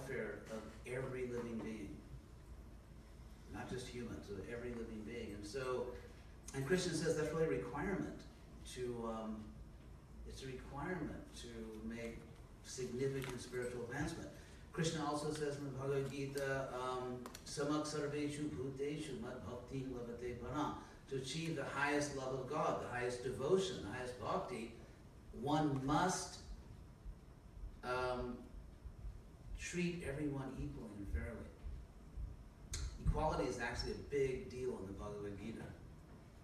welfare of every living being. Not just humans, of every living being. And so, and Krishna says that's really a requirement to, um, it's a requirement to make significant spiritual advancement. Krishna also says in the Bhagavad Gita, um, samak sarveshu bhuteshu mad bhakti labhate param. To achieve the highest love of God, the highest devotion, the highest bhakti, one must um, treat everyone equally and fairly. Equality is actually a big deal in the Bhagavad Gita,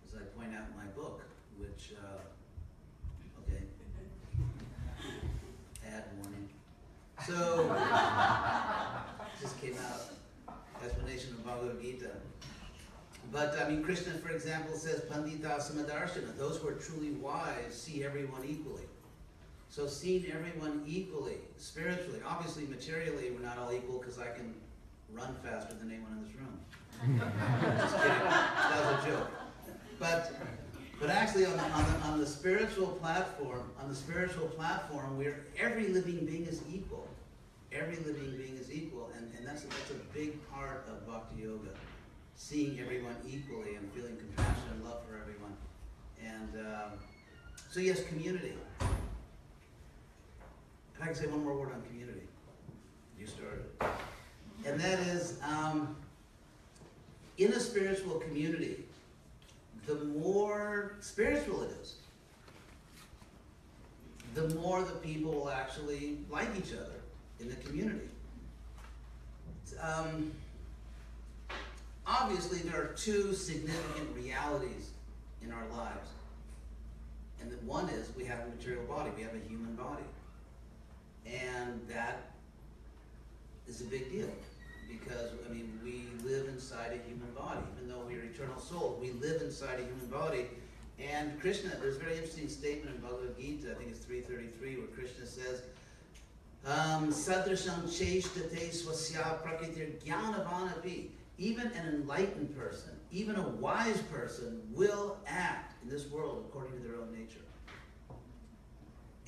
as I point out in my book, which, uh, okay, ad warning. So, just came out, explanation of Bhagavad Gita. But I mean, Krishna, for example, says, Pandita Samadarshana, those who are truly wise see everyone equally. So seeing everyone equally, spiritually, obviously materially, we're not all equal because I can run faster than anyone in this room. Just kidding. That was a joke. But but actually on the, on the, on the spiritual platform, on the spiritual platform where every living being is equal. Every living being is equal, and, and that's, a, that's a big part of Bhakti Yoga. Seeing everyone equally and feeling compassion and love for everyone. And um, so yes, community. If I can say one more word on community. You started. And that is, um, in a spiritual community, the more spiritual it is, the more the people will actually like each other in the community. Um, obviously, there are two significant realities in our lives. And the one is we have a material body, we have a human body. And that is a big deal because, I mean, we live inside a human body. Even though we are eternal souls, we live inside a human body. And Krishna, there's a very interesting statement in Bhagavad Gita, I think it's 333, where Krishna says, um, Sadrasham cheshtate swasya prakritir jnanavanapi. Even an enlightened person, even a wise person, will act in this world according to their own nature.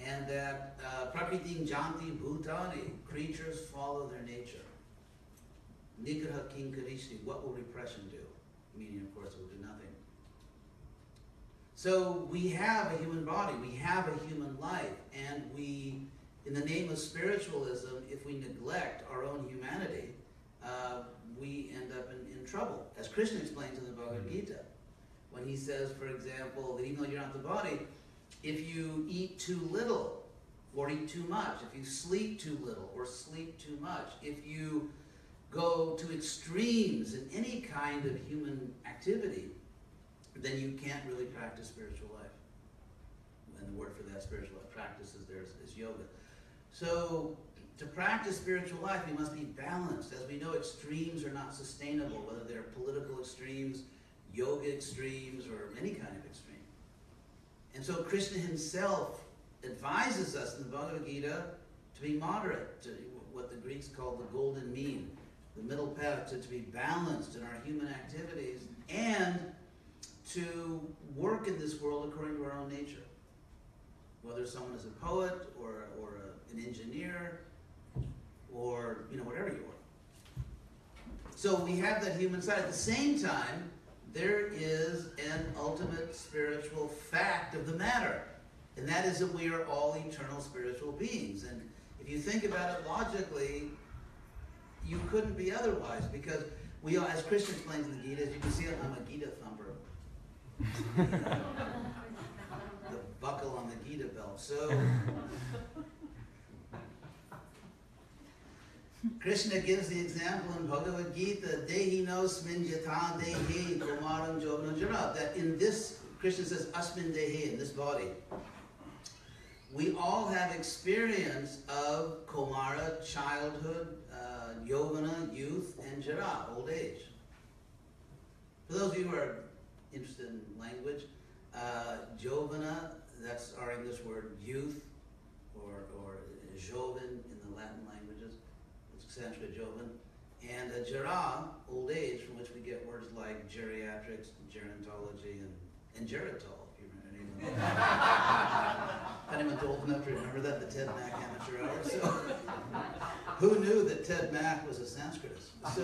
And that uh, prakritim janti bhutani, creatures follow their nature. Nigraha kinkarishti, what will repression do? Meaning, of course, it will do nothing. So we have a human body, we have a human life, and we, in the name of spiritualism, if we neglect our own humanity, uh, we end up in, in trouble. As Krishna explains in the Bhagavad Gita, when he says, for example, that even though you're not the body, if you eat too little or eat too much, if you sleep too little or sleep too much, if you go to extremes in any kind of human activity, then you can't really practice spiritual life. And the word for that spiritual life practice is there is, is yoga. So to practice spiritual life, we must be balanced. As we know, extremes are not sustainable, whether they're political extremes, yoga extremes, or any kind of extreme. And so Krishna himself advises us in the Bhagavad Gita to be moderate, to what the Greeks call the golden mean, the middle path, to, to be balanced in our human activities, and to work in this world according to our own nature. Whether someone is a poet or, or a, an engineer or you know whatever you are. So we have that human side. At the same time, there is an ultimate spiritual fact of the matter, and that is that we are all eternal spiritual beings. And if you think about it logically, you couldn't be otherwise because we, all, as Krishna explains in the Gita, as you can see, I'm a Gita thumper. the buckle on the Gita belt. So Krishna gives the example in Bhagavad Gita, Dehi nosmin yata dehi kumaram jovna jara. That in this, Krishna says, asmin dehi, in this body, we all have experience of Kumara, childhood, uh, youth, and Jara, old age. For those of you who are interested in language, uh, Jovana, that's our English word youth, or, or Joven in the Latin Sanskrit Joven, and uh, Jara, old age, from which we get words like geriatrics, gerontology, and, and geritol, if you remember any of them. anyone's old enough to remember that, the Ted Mack Amateur Hour. So, who knew that Ted Mack was a Sanskritist? So,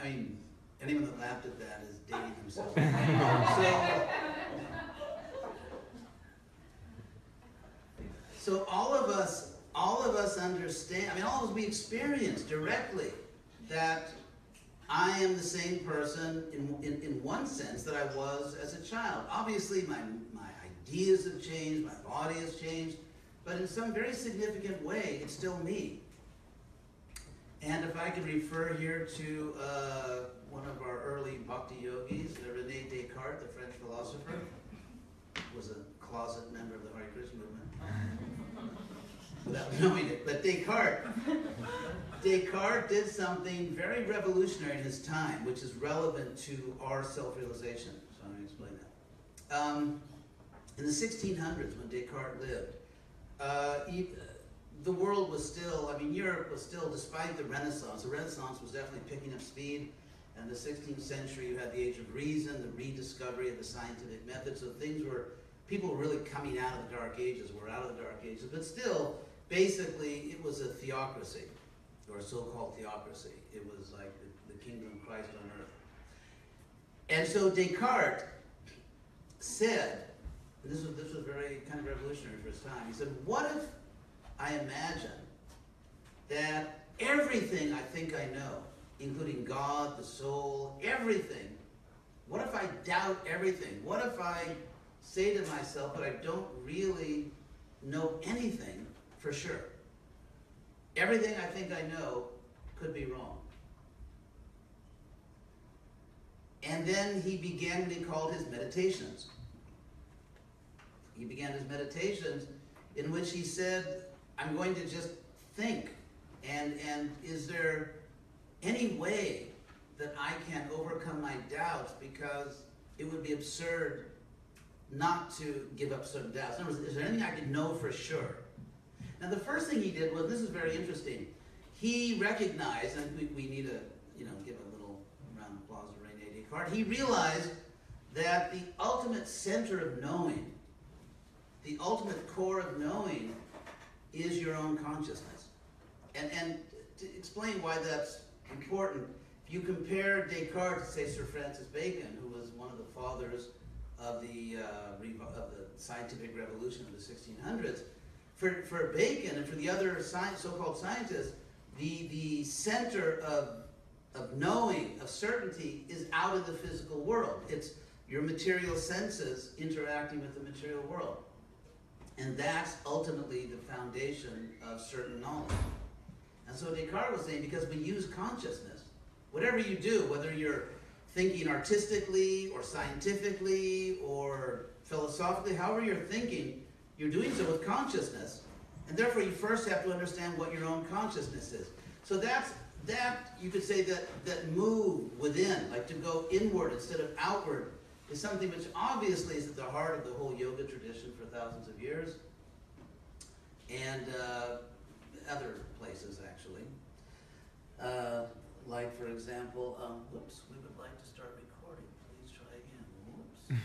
I mean, anyone that laughed at that is dating himself. so, so all of us, all of us understand. I mean, all of us we experience directly that I am the same person in, in, in one sense that I was as a child. Obviously, my, my ideas have changed, my body has changed, but in some very significant way, it's still me. And if I could refer here to uh, one of our early bhakti yogis, Rene Descartes, the French philosopher, was a closet member of the Hare Krishna movement, without knowing it. But Descartes Descartes did something very revolutionary in his time, which is relevant to our self-realization. So I'm going to explain that. Um, in the 1600s, when Descartes lived, uh, he, the world was still, I mean, Europe was still, despite the Renaissance, the Renaissance was definitely picking up speed. And the 16th century, you had the Age of Reason, the rediscovery of the scientific method. So things were, people were really coming out of the Dark Ages, were out of the Dark Ages. But still, basically, it was a theocracy or so-called theocracy. It was like the, the kingdom of Christ on earth. And so Descartes said, this was, this was very kind of revolutionary for his time, he said, what if I imagine that everything I think I know, including God, the soul, everything, what if I doubt everything? What if I say to myself but I don't really know anything for sure? Everything I think I know could be wrong. And then he began what he called his meditations. He began his meditations in which he said, I'm going to just think. And, and is there any way that I can overcome my doubts because it would be absurd not to give up certain doubts? In other words, is there anything I can know for sure? Now, the first thing he did was this is very interesting. He recognized, and we, we need to, you know, give a little round of applause to Rene Descartes. He realized that the ultimate center of knowing, the ultimate core of knowing, is your own consciousness. And, and to explain why that's important, if you compare Descartes to, say, Sir Francis Bacon, who was one of the fathers of the, uh, of the scientific revolution of the 1600s, for, for Bacon and for the other science, so-called scientists, the, the center of, of knowing, of certainty, is out of the physical world. It's your material senses interacting with the material world. And that's ultimately the foundation of certain knowledge. And so Descartes was saying, because we use consciousness, whatever you do, whether you're thinking artistically or scientifically or philosophically, however you're thinking, you're doing so with consciousness. And therefore, you first have to understand what your own consciousness is. So that's that you could say that that move within, like to go inward instead of outward, is something which obviously is at the heart of the whole yoga tradition for thousands of years, and uh, other places actually. Uh, like for example, um, whoops, we would like to start recording. Please try again. Whoops.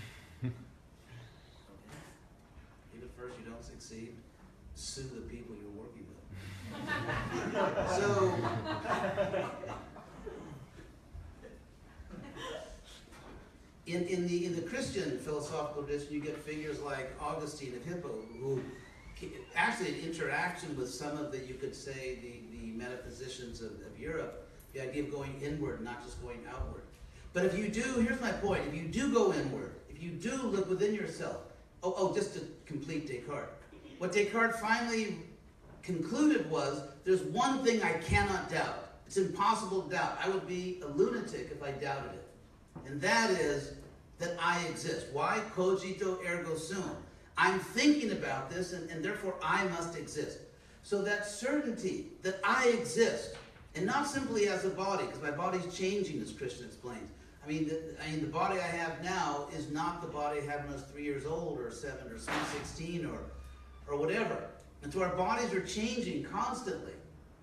First you don't succeed, sue the people you're working with. so, in, in, the, in the Christian philosophical tradition, you get figures like Augustine of Hippo, who actually in interaction with some of the, you could say, the, the metaphysicians of, of Europe, the idea of going inward, not just going outward. But if you do, here's my point, if you do go inward, if you do look within yourself, Oh, oh, just to complete Descartes. What Descartes finally concluded was there's one thing I cannot doubt. It's impossible to doubt. I would be a lunatic if I doubted it. And that is that I exist. Why? Cogito ergo sum. I'm thinking about this, and, and therefore I must exist. So that certainty that I exist, and not simply as a body, because my body's changing, as Krishna explains, I mean, the, I mean, the body I have now is not the body I had when I was three years old, or seven, or 16, or, or whatever. And so our bodies are changing constantly.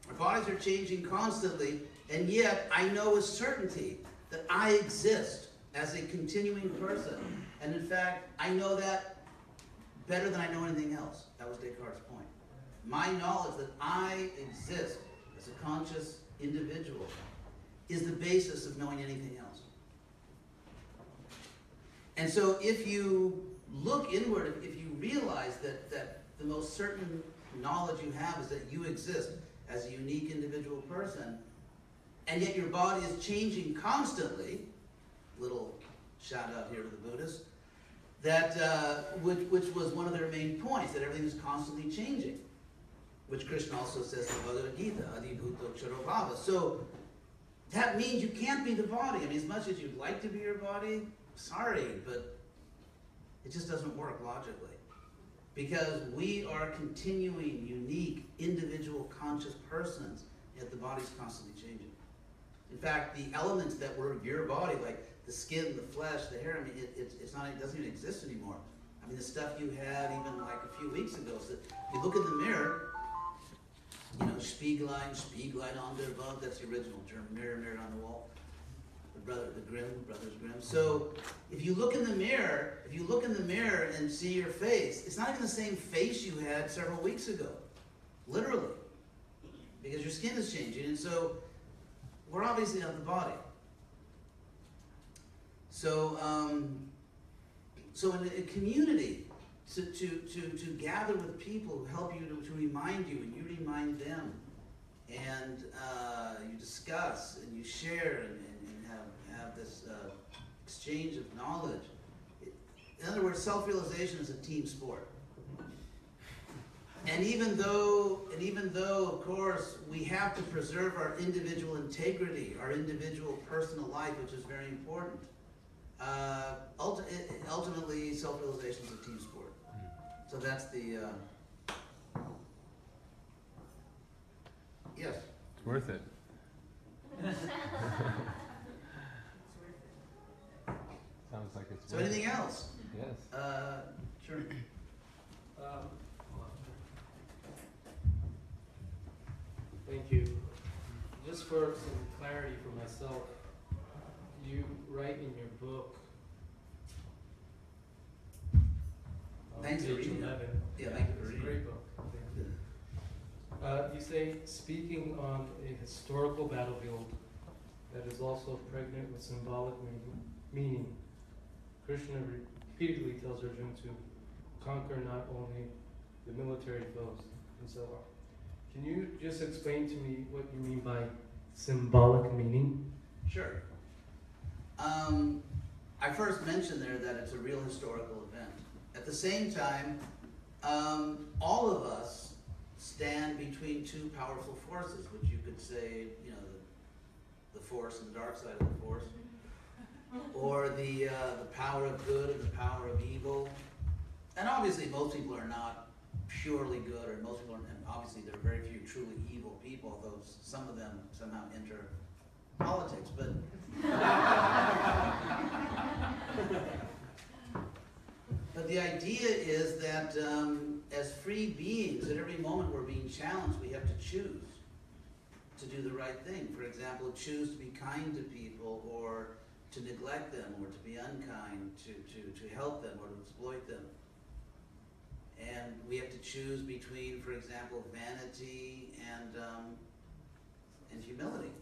Our bodies are changing constantly, and yet I know with certainty that I exist. as a continuing person. And in fact, I know that better than I know anything else. That was Descartes' point. My knowledge that I exist as a conscious individual is the basis of knowing anything else. And so if you look inward, if you realize that, that the most certain knowledge you have is that you exist as a unique individual person, and yet your body is changing constantly, little shout out here to the Buddhists, that uh, which, which was one of their main points, that everything is constantly changing, which Krishna also says in the Bhagavad Gita, Adibhuto Ksharobhava. So that means you can't be the body. I mean, as much as you'd like to be your body, sorry, but it just doesn't work logically. Because we are continuing, unique, individual, conscious persons, yet the body's constantly changing. In fact, the elements that were your body, like the skin, the flesh, the hair, I mean, it, it, it's not, it doesn't even exist anymore. I mean, the stuff you had even like a few weeks ago. So you look in the mirror, you know, Spieglein, Spieglein on der Wand, that's the original German mirror, mirror on the wall. The brother, the Grimm, brothers Grimm. So if you look in the mirror, if you look in the mirror and see your face, it's not even the same face you had several weeks ago. Literally. Because your skin is changing. And so we're obviously not the body. So, um, so in a community, to, to, to, to gather with people who help you to, to remind you and you remind them, and uh, you discuss and you share and have, have this uh, exchange of knowledge. In other words, self-realization is a team sport. And even though, and even though, of course, we have to preserve our individual integrity, our individual personal life, which is very important, uh, ulti- ultimately, self-realization is a team sport. So that's the. Uh, yes. It's worth it. Sounds like it's. So worth anything else? Yes. Uh, sure. Um, Thank you. Just for some clarity for myself, you write in your book. on Thanks for reading it. 11, Yeah, thank you for It's a reading great book. You. Uh, you say, speaking on a historical battlefield that is also pregnant with symbolic meaning, meaning, Krishna repeatedly tells Arjuna to conquer not only the military foes and so on. Can you just explain to me what you mean by symbolic meaning? Sure. Um, I first mentioned there that it's a real historical event. At the same time, um, all of us stand between two powerful forces, which you could say, you know, the, the force and the dark side of the force, or the uh, the power of good and the power of evil. And obviously, most people are not purely good, or most people are, and obviously there are very few truly evil people, although s- some of them somehow enter politics. But but the idea is that um, as free beings, at every moment we're being challenged, we have to choose to do the right thing. For example, choose to be kind to people, or to neglect them, or to be unkind, to, to, to help them, or to exploit them. And we have to choose between, for example, vanity and, um, and humility.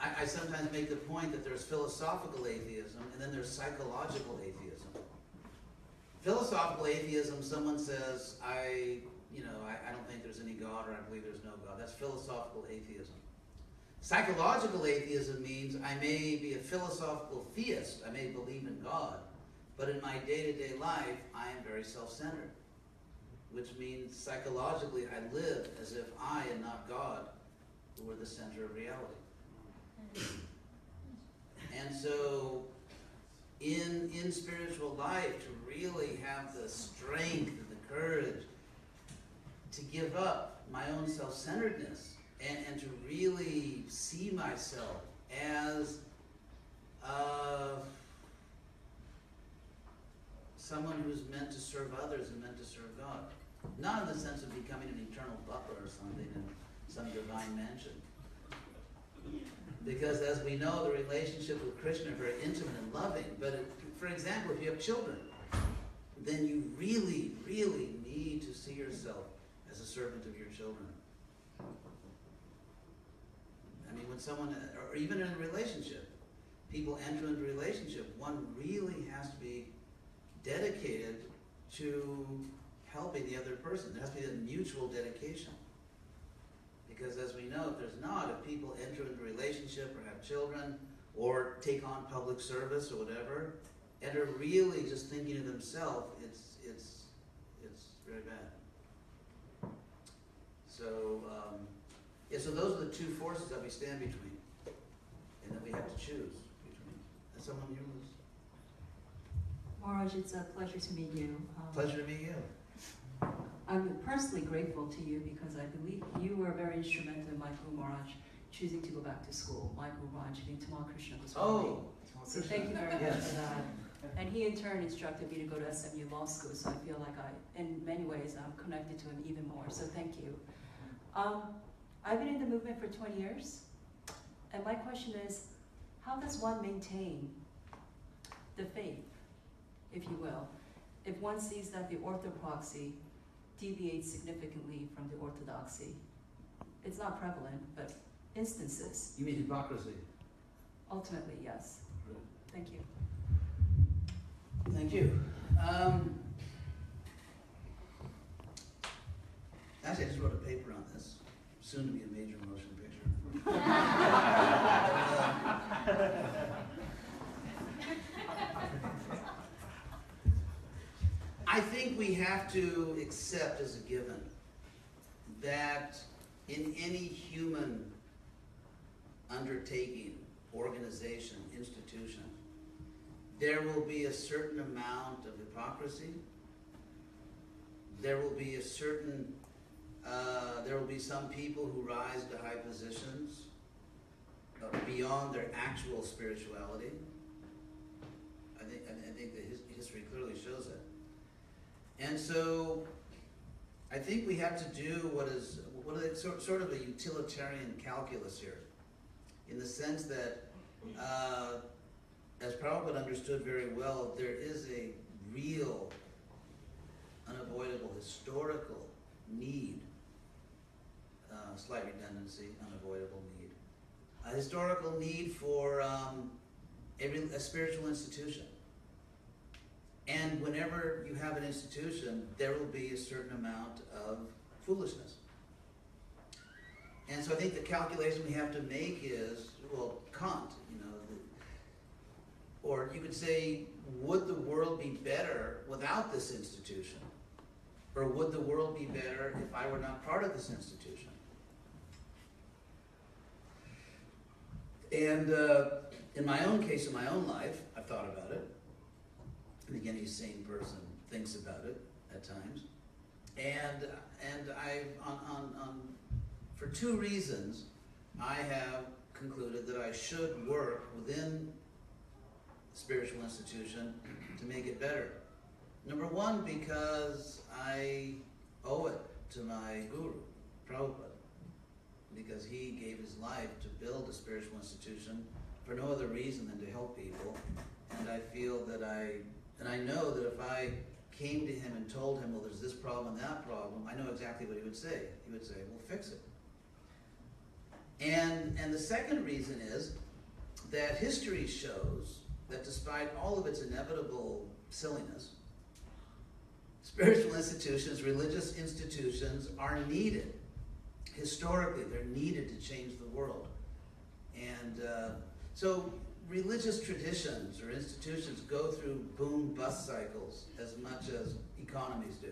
I, I sometimes make the point that there's philosophical atheism and then there's psychological atheism. Philosophical atheism, someone says, I, you know, I, I don't think there's any God or I believe there's no God. That's philosophical atheism. Psychological atheism means I may be a philosophical theist, I may believe in God, but in my day to day life, I am very self centered, which means psychologically I live as if I and not God were the center of reality. And so, in, in spiritual life, to really have the strength and the courage to give up my own self centeredness and, and to really see myself as uh, someone who's meant to serve others and meant to serve God. Not in the sense of becoming an eternal butler or something in some divine mansion. Because as we know, the relationship with Krishna is very intimate and loving. But it, for example, if you have children, then you really, really need to see yourself as a servant of your children. I mean, when someone, or even in a relationship, people enter into a relationship, one really has to be dedicated to helping the other person. There has to be a mutual dedication. Because as we know, if there's not, if people enter into a relationship or have children or take on public service or whatever, and are really just thinking of themselves, it's it's it's very bad. So um, yeah, so those are the two forces that we stand between, and that we have to choose between. And someone here was Maharaj, it's a pleasure to meet you. Um, pleasure to meet you. I'm personally grateful to you because I believe you were very instrumental in my Guru Maharaj choosing to go back to school. My Guru Maharaj, Nintama Krishna Goswami. Oh, So thank you very much Yes. for that. And he in turn instructed me to go to SMU Law School, so I feel like I, in many ways, I'm connected to him even more, so thank you. Um, I've been in the movement for 20 years, and my question is, how does one maintain the faith, if you will, if one sees that the orthodoxy deviates significantly from the orthodoxy? It's not prevalent, but instances, you mean hypocrisy? ultimately, yes. Thank you. Thank you. Um, actually, I just wrote a paper on this, soon to be a major motion picture. I think we have to accept as a given that in any human undertaking, organization, institution, there will be a certain amount of hypocrisy. There will be a certain, uh, there will be some people who rise to high positions uh, beyond their actual spirituality. I think, I I think the his, history clearly shows that. And so, I think we have to do what is, what is sort, sort of a utilitarian calculus here, in the sense that, uh, as Prabhupada understood very well, there is a real, unavoidable historical need, uh, slight redundancy, unavoidable need, a historical need for um, a, a spiritual institution. And whenever you have an institution, there will be a certain amount of foolishness. And so I think the calculation we have to make is, well, Kant, you know, or you could say, would the world be better without this institution? Or would the world be better if I were not part of this institution? And uh, in my own case, in my own life, I've thought about it. I think any sane person thinks about it at times. And and I on, on, on for two reasons, I have concluded that I should work within the spiritual institution to make it better. Number one, because I owe it to my guru, Prabhupada, because he gave his life to build a spiritual institution for no other reason than to help people. And I feel that I, and I know that if I came to him and told him, well, there's this problem and that problem, I know exactly what he would say. He would say, well, fix it. And, and the second reason is that history shows that despite all of its inevitable silliness, spiritual institutions, religious institutions are needed. Historically, they're needed to change the world. And uh, so religious traditions or institutions go through boom bust cycles as much as economies do.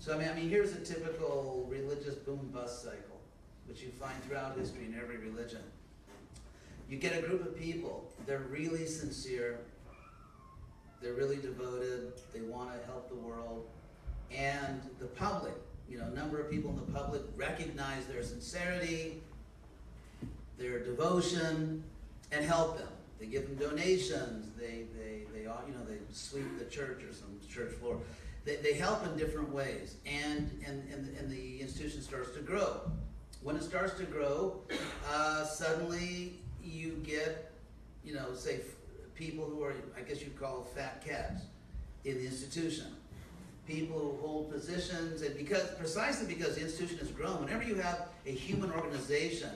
So I mean, I mean, here's a typical religious boom bust cycle, which you find throughout history in every religion. You get a group of people, they're really sincere, they're really devoted, they want to help the world, and the public, you know, number of people in the public recognize their sincerity, their devotion, and help them. They give them donations. They, they, they all, you know, they sweep the church or some church floor. They, they help in different ways, and, and, and, and the institution starts to grow. When it starts to grow, uh, suddenly you get, you know, say, people who are, I guess you'd call fat cats in the institution. People who hold positions, and because, precisely because the institution has grown, whenever you have a human organization,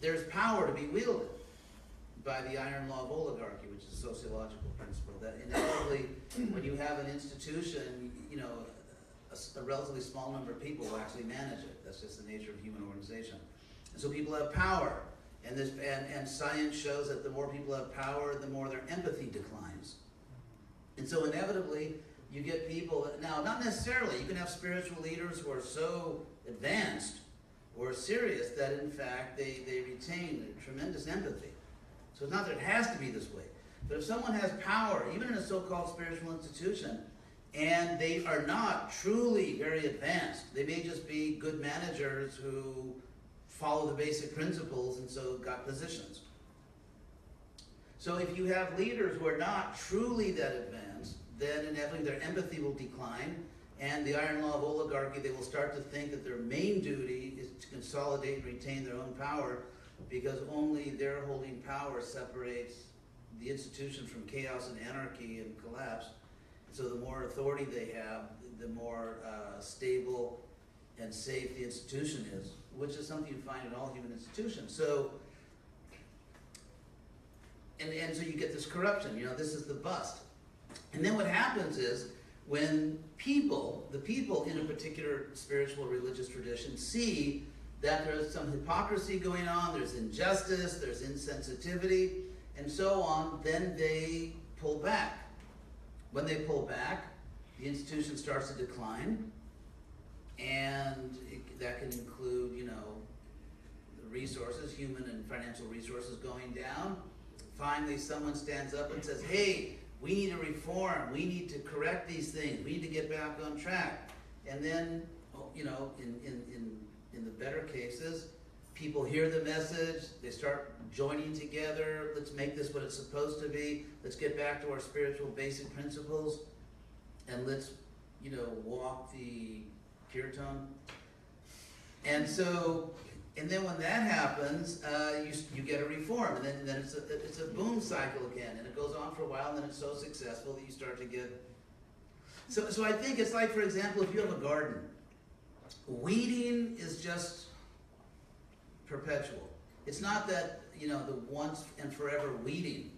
there's power to be wielded by the iron law of oligarchy, which is a sociological principle, that inevitably, when you have an institution, you know, a, a relatively small number of people will actually manage it. That's just the nature of human organization. And so people have power, and this, and, and science shows that the more people have power, the more their empathy declines. And so inevitably, you get people, now, not necessarily, you can have spiritual leaders who are so advanced or serious that in fact they, they retain tremendous empathy. So it's not that it has to be this way. But if someone has power, even in a so-called spiritual institution, and they are not truly very advanced, they may just be good managers who follow the basic principles and so got positions. So if you have leaders who are not truly that advanced, then inevitably their empathy will decline, and the iron law of oligarchy, they will start to think that their main duty is to consolidate and retain their own power, because only their holding power separates the institution from chaos and anarchy and collapse. So the more authority they have, the more uh, stable and safe the institution is, which is something you find in all human institutions. So, and, and so you get this corruption, you know, this is the bust. And then what happens is when people, the people in a particular spiritual religious tradition, see that there's some hypocrisy going on, there's injustice, there's insensitivity, and so on, then they pull back. When they pull back, the institution starts to decline, and it, that can include, you know, resources, human and financial resources going down. Finally, someone stands up and says, hey, we need to reform, we need to correct these things, we need to get back on track. And then, you know, in, in, in, in the better cases, people hear the message, they start joining together, let's make this what it's supposed to be, let's get back to our spiritual basic principles, and let's, you know, walk the kirtan. And so, and then when that happens, uh, you, you get a reform, and then, then it's a, it's a boom cycle again, and it goes on for a while, and then it's so successful that you start to get. So, so I think it's like, for example, if you have a garden, weeding is just perpetual. It's not that, you know, the once and forever weeding.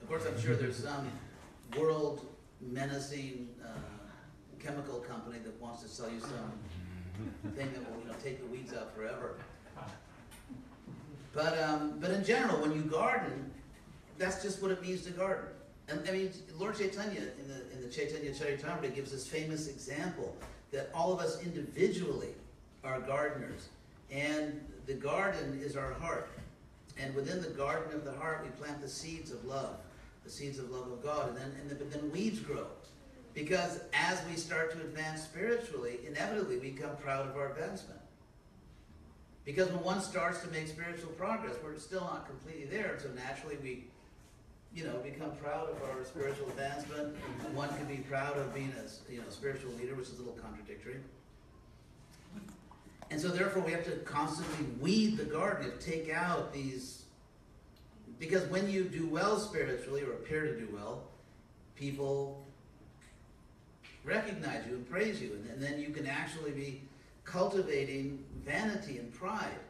Of course, I'm sure there's some world menacing uh, chemical company that wants to sell you some thing that will, you know, take the weeds out forever. But, um, but in general, when you garden, that's just what it means to garden. And I mean, Lord Chaitanya in the, in the Chaitanya Charitamrita gives this famous example that all of us individually are gardeners. And the garden is our heart. And within the garden of the heart, we plant the seeds of love, the seeds of love of God. And then, and then, but then weeds grow. Because as we start to advance spiritually, inevitably we become proud of our advancement. Because when one starts to make spiritual progress, we're still not completely there. So naturally we, you know, become proud of our spiritual advancement. One can be proud of being a you know spiritual leader, which is a little contradictory. And so therefore we have to constantly weed the garden, take out these because when you do well spiritually or appear to do well, people recognize you and praise you, and then you can actually be cultivating vanity and pride.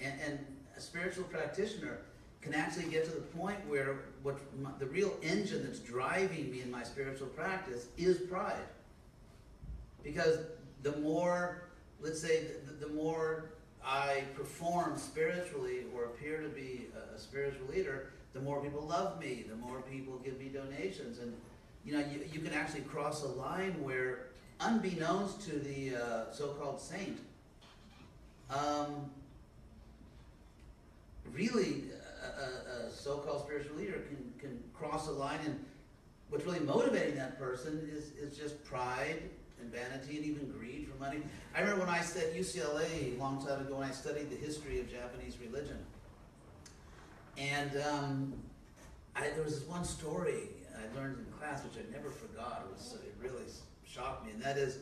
And, and a spiritual practitioner can actually get to the point where what my, the real engine that's driving me in my spiritual practice is pride. Because the more, let's say, the, the more I perform spiritually or appear to be a, a spiritual leader, the more people love me, the more people give me donations, and you know, you, you can actually cross a line where, unbeknownst to the uh, so-called saint, um, really a, a, a so-called spiritual leader can, can cross a line and what's really motivating that person is, is just pride and vanity and even greed for money. I remember when I studied UCLA a long time ago when I studied the history of Japanese religion. And um, I, there was this one story I learned in class which I never forgot. It, was, it really shocked me, and that is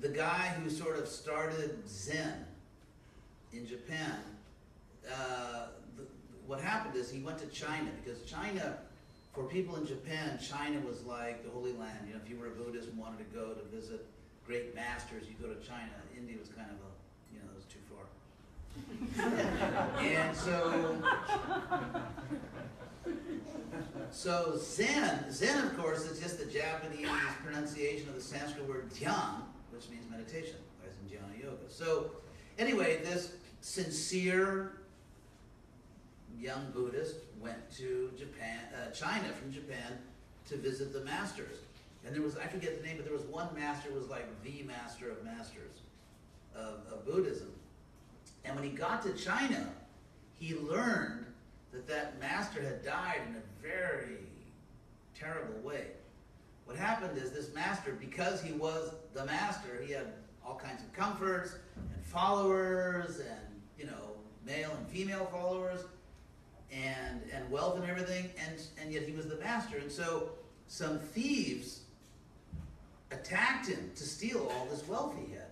the guy who sort of started Zen in Japan. Uh, the, what happened is he went to China because China, for people in Japan, China was like the Holy Land. You know, if you were a Buddhist and wanted to go to visit great masters, you go to China. India was kind of a, you know, it was too far. and so, so Zen, Zen of course is just the Japanese pronunciation of the Sanskrit word dhyan, which means meditation, as in dhyana yoga. So anyway, this sincere young Buddhist went to Japan, uh, China from Japan to visit the masters. And there was, I forget the name, but there was one master who was like the master of masters of, of Buddhism. And when he got to China, he learned that that master had died in a very terrible way. What happened is this master, because he was the master, he had all kinds of comforts and followers and, you know, male and female followers and, and wealth and everything, and, and yet he was the master. And so some thieves attacked him to steal all this wealth he had.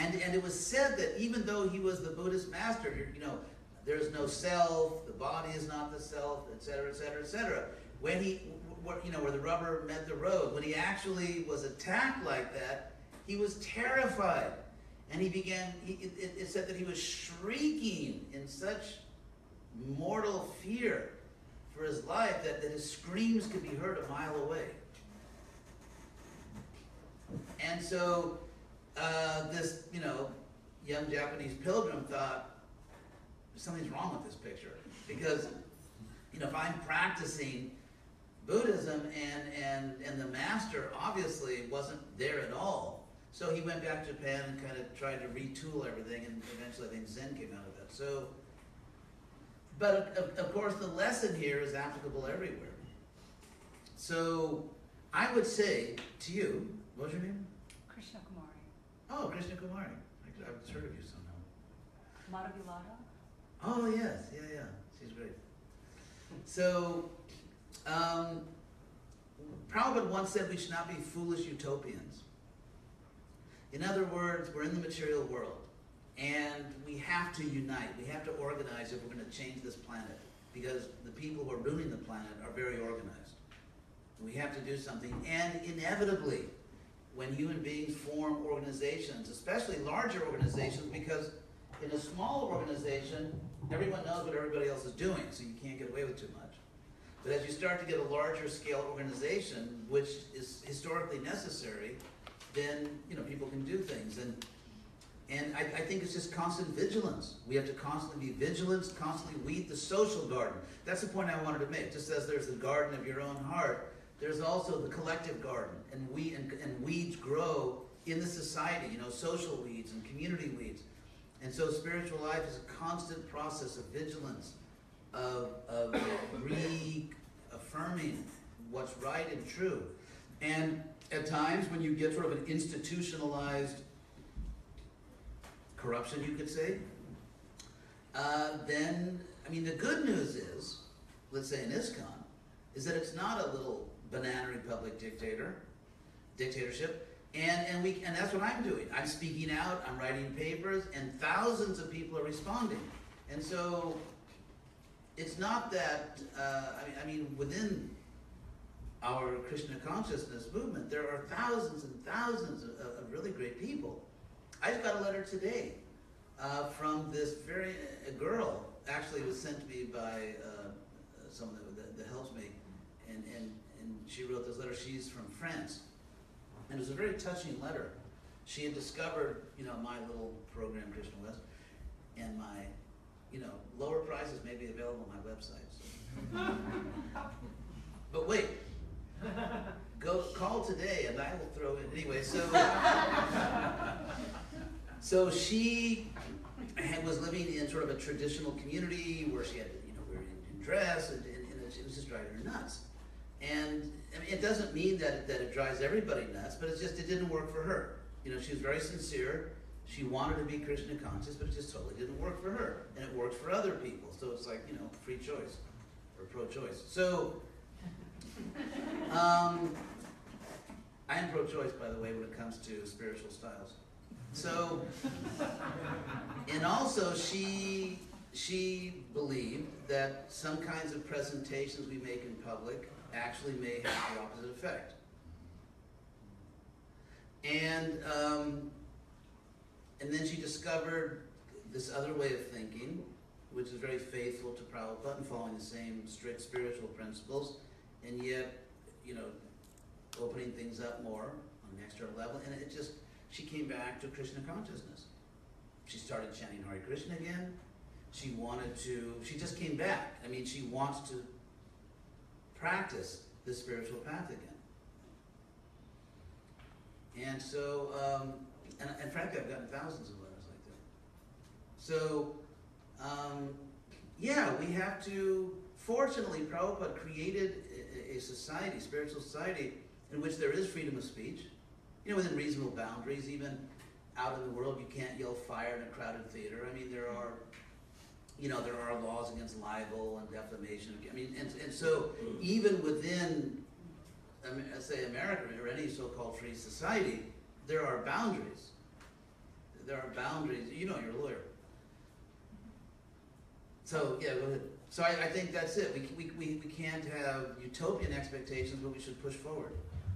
And, and it was said that even though he was the Buddhist master, you know, there's no self, the body is not the self, etc., etc., etc. When he, you know, where the rubber met the road, when he actually was attacked like that, he was terrified. And he began, he, it, it said that he was shrieking in such mortal fear for his life that, that his screams could be heard a mile away. And so uh, this, you know, young Japanese pilgrim thought, something's wrong with this picture. Because, you know, if I'm practicing Buddhism and, and, and the master obviously wasn't there at all, so he went back to Japan and kind of tried to retool everything, and eventually I think Zen came out of that. So, but of, of course, the lesson here is applicable everywhere. So, I would say to you, what's your name? Krishna Kumari. Oh, Krishna Kumari. I- I've heard of you somehow. Madhavilata? Oh yes, yeah, yeah. She's great. So, um, Prabhupada once said we should not be foolish utopians. In other words, we're in the material world, and we have to unite. We have to organize if we're going to change this planet, because the people who are ruining the planet are very organized. We have to do something, and inevitably, when human beings form organizations, especially larger organizations, because in a small organization, everyone knows what everybody else is doing, so you can't get away with too much. But as you start to get a larger scale organization, which is historically necessary, then you know people can do things. And and I, I think it's just constant vigilance. We have to constantly be vigilant, constantly weed the social garden. That's the point I wanted to make. Just as there's the garden of your own heart, there's also the collective garden, and we and, and weeds grow in the society. You know, social weeds and community weeds. And so spiritual life is a constant process of vigilance, of, of reaffirming what's right and true. And at times when you get sort of an institutionalized corruption, you could say, uh, then, I mean, the good news is, let's say in ISKCON, is that it's not a little banana republic dictator, dictatorship. And, and, we, and that's what I'm doing. I'm speaking out, I'm writing papers, and thousands of people are responding. And so it's not that, uh, I, mean, I mean, within our Krishna consciousness movement, there are thousands and thousands of, of really great people. I just got a letter today uh, from this very, a girl, actually it was sent to me by uh, someone that, that, helps me, and, and, and she wrote this letter. She's from France. And it was a very touching letter. She had discovered, you know, my little program, Krishna West, and my, you know, lower prices may be available on my website. So. but wait, go call today, and I will throw in anyway. So, so she had, was living in sort of a traditional community where she had, you know, very Indian dress, and, and, and it was just driving her nuts. And I mean, it doesn't mean that, that it drives everybody nuts, but it's just, it didn't work for her. You know, she was very sincere. She wanted to be Krishna conscious, but it just totally didn't work for her. And it works for other people. So it's like, you know, free choice or pro choice. So, um, I am pro choice, by the way, when it comes to spiritual styles. So, and also she she believed that some kinds of presentations we make in public actually may have the opposite effect. And um, and then she discovered this other way of thinking, which is very faithful to Prabhupada and following the same strict spiritual principles, and yet, you know, opening things up more on an external level. And it just, she came back to Krishna consciousness. She started chanting Hare Krishna again. She wanted to, she just came back. I mean, she wants to practice the spiritual path again. And so, um, and, and frankly, I've gotten thousands of letters like that. So, um, yeah, we have to. Fortunately, Prabhupada created a, society, spiritual society, in which there is freedom of speech, you know, within reasonable boundaries. Even out in the world, you can't yell fire in a crowded theater. I mean, there are, you know, there are laws against libel and defamation. I mean, and, and so mm-hmm. even within, I mean, say, America or any so-called free society, there are boundaries. There are boundaries. You know, you're a lawyer. So yeah, go ahead. So I, I think that's it. We, we, we, we can't have utopian expectations, but we should push forward.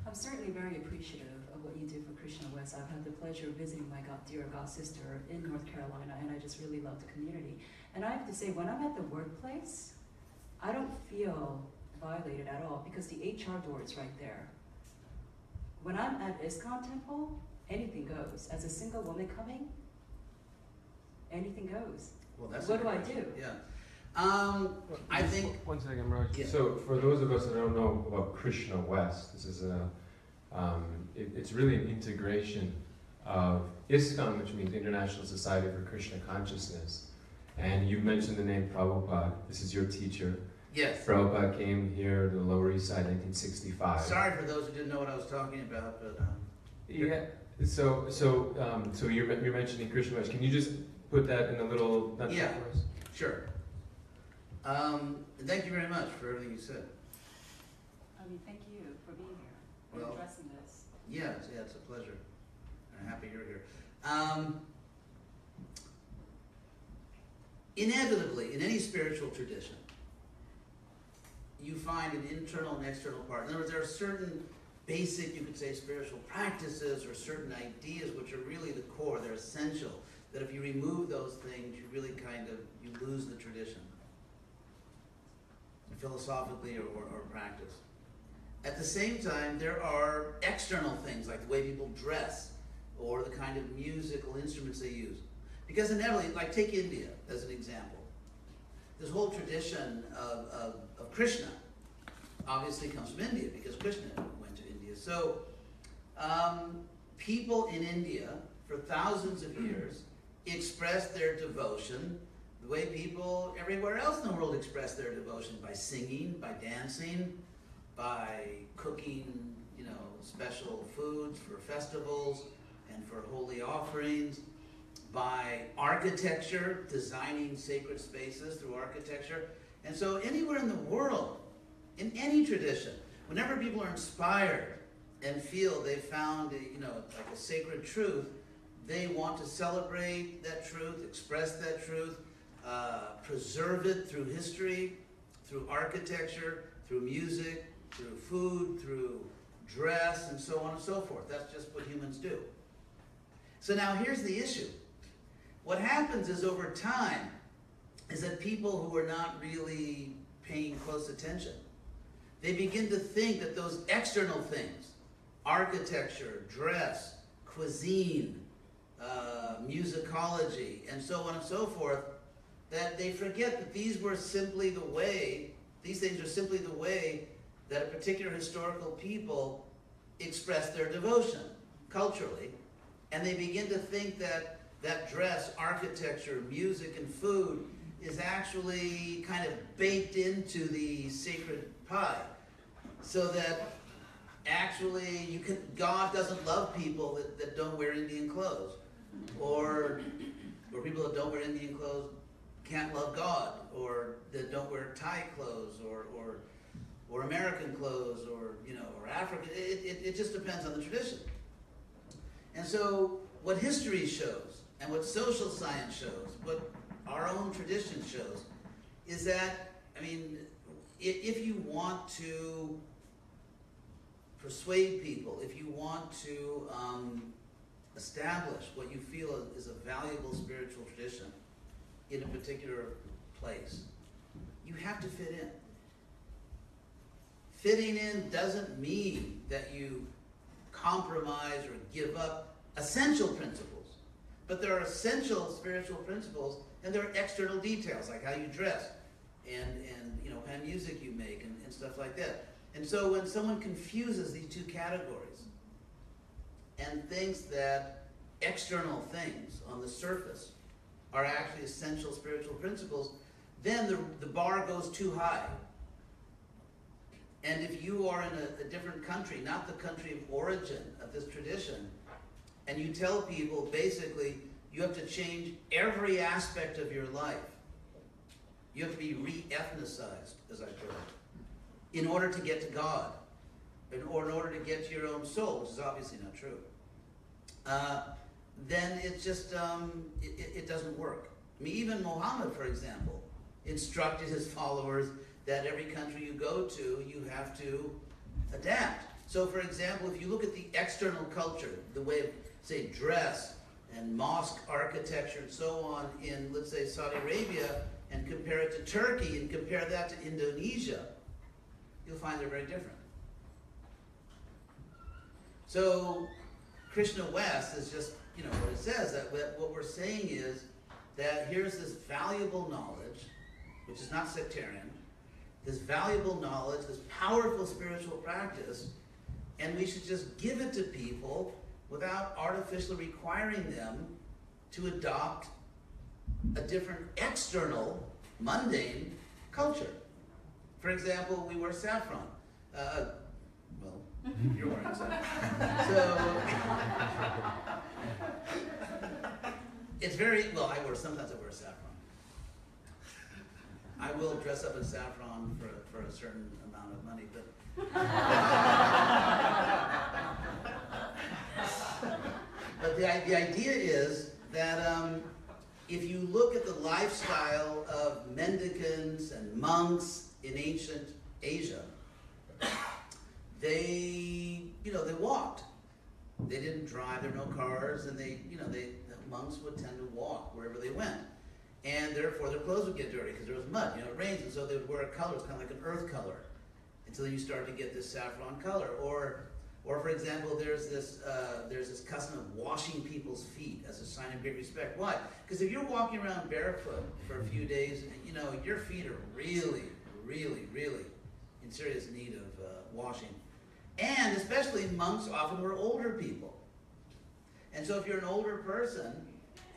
I'm certainly very appreciative of what you do for Krishna West. I've had the pleasure of visiting my god, dear god sister in North Carolina, and I just really love the community. And I have to say, when I'm at the workplace, I don't feel violated at all because the HR door is right there. When I'm at ISKCON temple, anything goes. As a single woman coming, anything goes. Well, that's What do I do? Yeah. Um, I think- One second, Raj. Yeah. So for those of us that don't know about Krishna West, this is a, um, it, it's really an integration of ISKCON, which means International Society for Krishna Consciousness. And you mentioned the name Prabhupada. This is your teacher. yes. Prabhupada came here to the Lower East Side in 1965. Sorry for those who didn't know what I was talking about, but um, Yeah. So so um, so you're, you're mentioning Krishna West. Can you just put that in a little nutshell Yeah. for us? sure. Um, thank you very much for everything you said. I mean, thank you for being here and Well- addressing this. Yeah, it's, yeah, it's a pleasure. I'm happy you're here. Um, inevitably, in any spiritual tradition, you find an internal and external part. In other words, there are certain basic, you could say, spiritual practices or certain ideas which are really the core. They're essential. That if you remove those things, you really kind of you lose the tradition, philosophically or, or, or practice. At the same time, there are external things like the way people dress or the kind of musical instruments they use. Because inevitably, like take India as an example. This whole tradition of, of, of Krishna obviously comes from India because Krishna went to India. So um, people in India for thousands of years expressed their devotion the way people everywhere else in the world express their devotion by singing, by dancing, by cooking, you know, special foods for festivals and for holy offerings, by architecture, designing sacred spaces through architecture. And so anywhere in the world, in any tradition, whenever people are inspired and feel they've found, a, you know, like a sacred truth, they want to celebrate that truth, express that truth, uh, preserve it through history, through architecture, through music, through food, through dress, and so on and so forth. That's just what humans do. So now here's the issue. What happens is over time is that people who are not really paying close attention, they begin to think that those external things, architecture, dress, cuisine, uh, musicology, and so on and so forth, that they forget that these were simply the way, these things are simply the way that a particular historical people expressed their devotion culturally, and they begin to think that that dress, architecture, music, and food is actually kind of baked into the sacred pie, so that actually you can God doesn't love people that, that don't wear Indian clothes, or or people that don't wear Indian clothes can't love God, or that don't wear Thai clothes, or or or American clothes, or you know, or African. It, it, it just depends on the tradition. And so, what history shows, and what social science shows, what our own tradition shows is that, I mean, if, if you want to persuade people, if you want to um, establish what you feel is a valuable spiritual tradition in a particular place, you have to fit in. Fitting in doesn't mean that you compromise or give up essential principles. But there are essential spiritual principles and there are external details like how you dress and, and you know, kind of music you make and, and stuff like that. And so when someone confuses these two categories and thinks that external things on the surface are actually essential spiritual principles, then the, the bar goes too high. And if you are in a, a different country, not the country of origin of this tradition, and you tell people basically you have to change every aspect of your life, you have to be re ethnicized, as I put it, in order to get to God, in, or in order to get to your own soul, which is obviously not true. Uh, then it just um, it, it- doesn't work. I mean, even Muhammad, for example, instructed his followers that every country you go to, you have to adapt. So, for example, if you look at the external culture, the way of, say, dress and mosque architecture and so on in, let's say, Saudi Arabia, and compare it to Turkey and compare that to Indonesia, you'll find they're very different. So, Krishna West is just, you know, what it says. That what what we're saying is that here's this valuable knowledge, which is not sectarian, this valuable knowledge, this powerful spiritual practice, and we should just give it to people without artificially requiring them to adopt a different external, mundane culture. For example, we wear saffron. Uh, well, you're wearing saffron. So it's very well. I wear sometimes I wear saffron. I will dress up in saffron for for a certain amount of money, but but the the idea is that um, if you look at the lifestyle of mendicants and monks in ancient Asia, they you know they walked. They didn't drive. There were no cars, and they you know they the monks would tend to walk wherever they went, and therefore their clothes would get dirty because there was mud. You know, it rains, and so they would wear a color, it's kind of like an earth color, until you start to get this saffron color. Or, or for example, there's this uh, there's this custom of washing people's feet as a sign of great respect. Why? Because if you're walking around barefoot for a few days, you know your feet are really, really, really in serious need of uh, washing. And especially monks often were older people. And so if you're an older person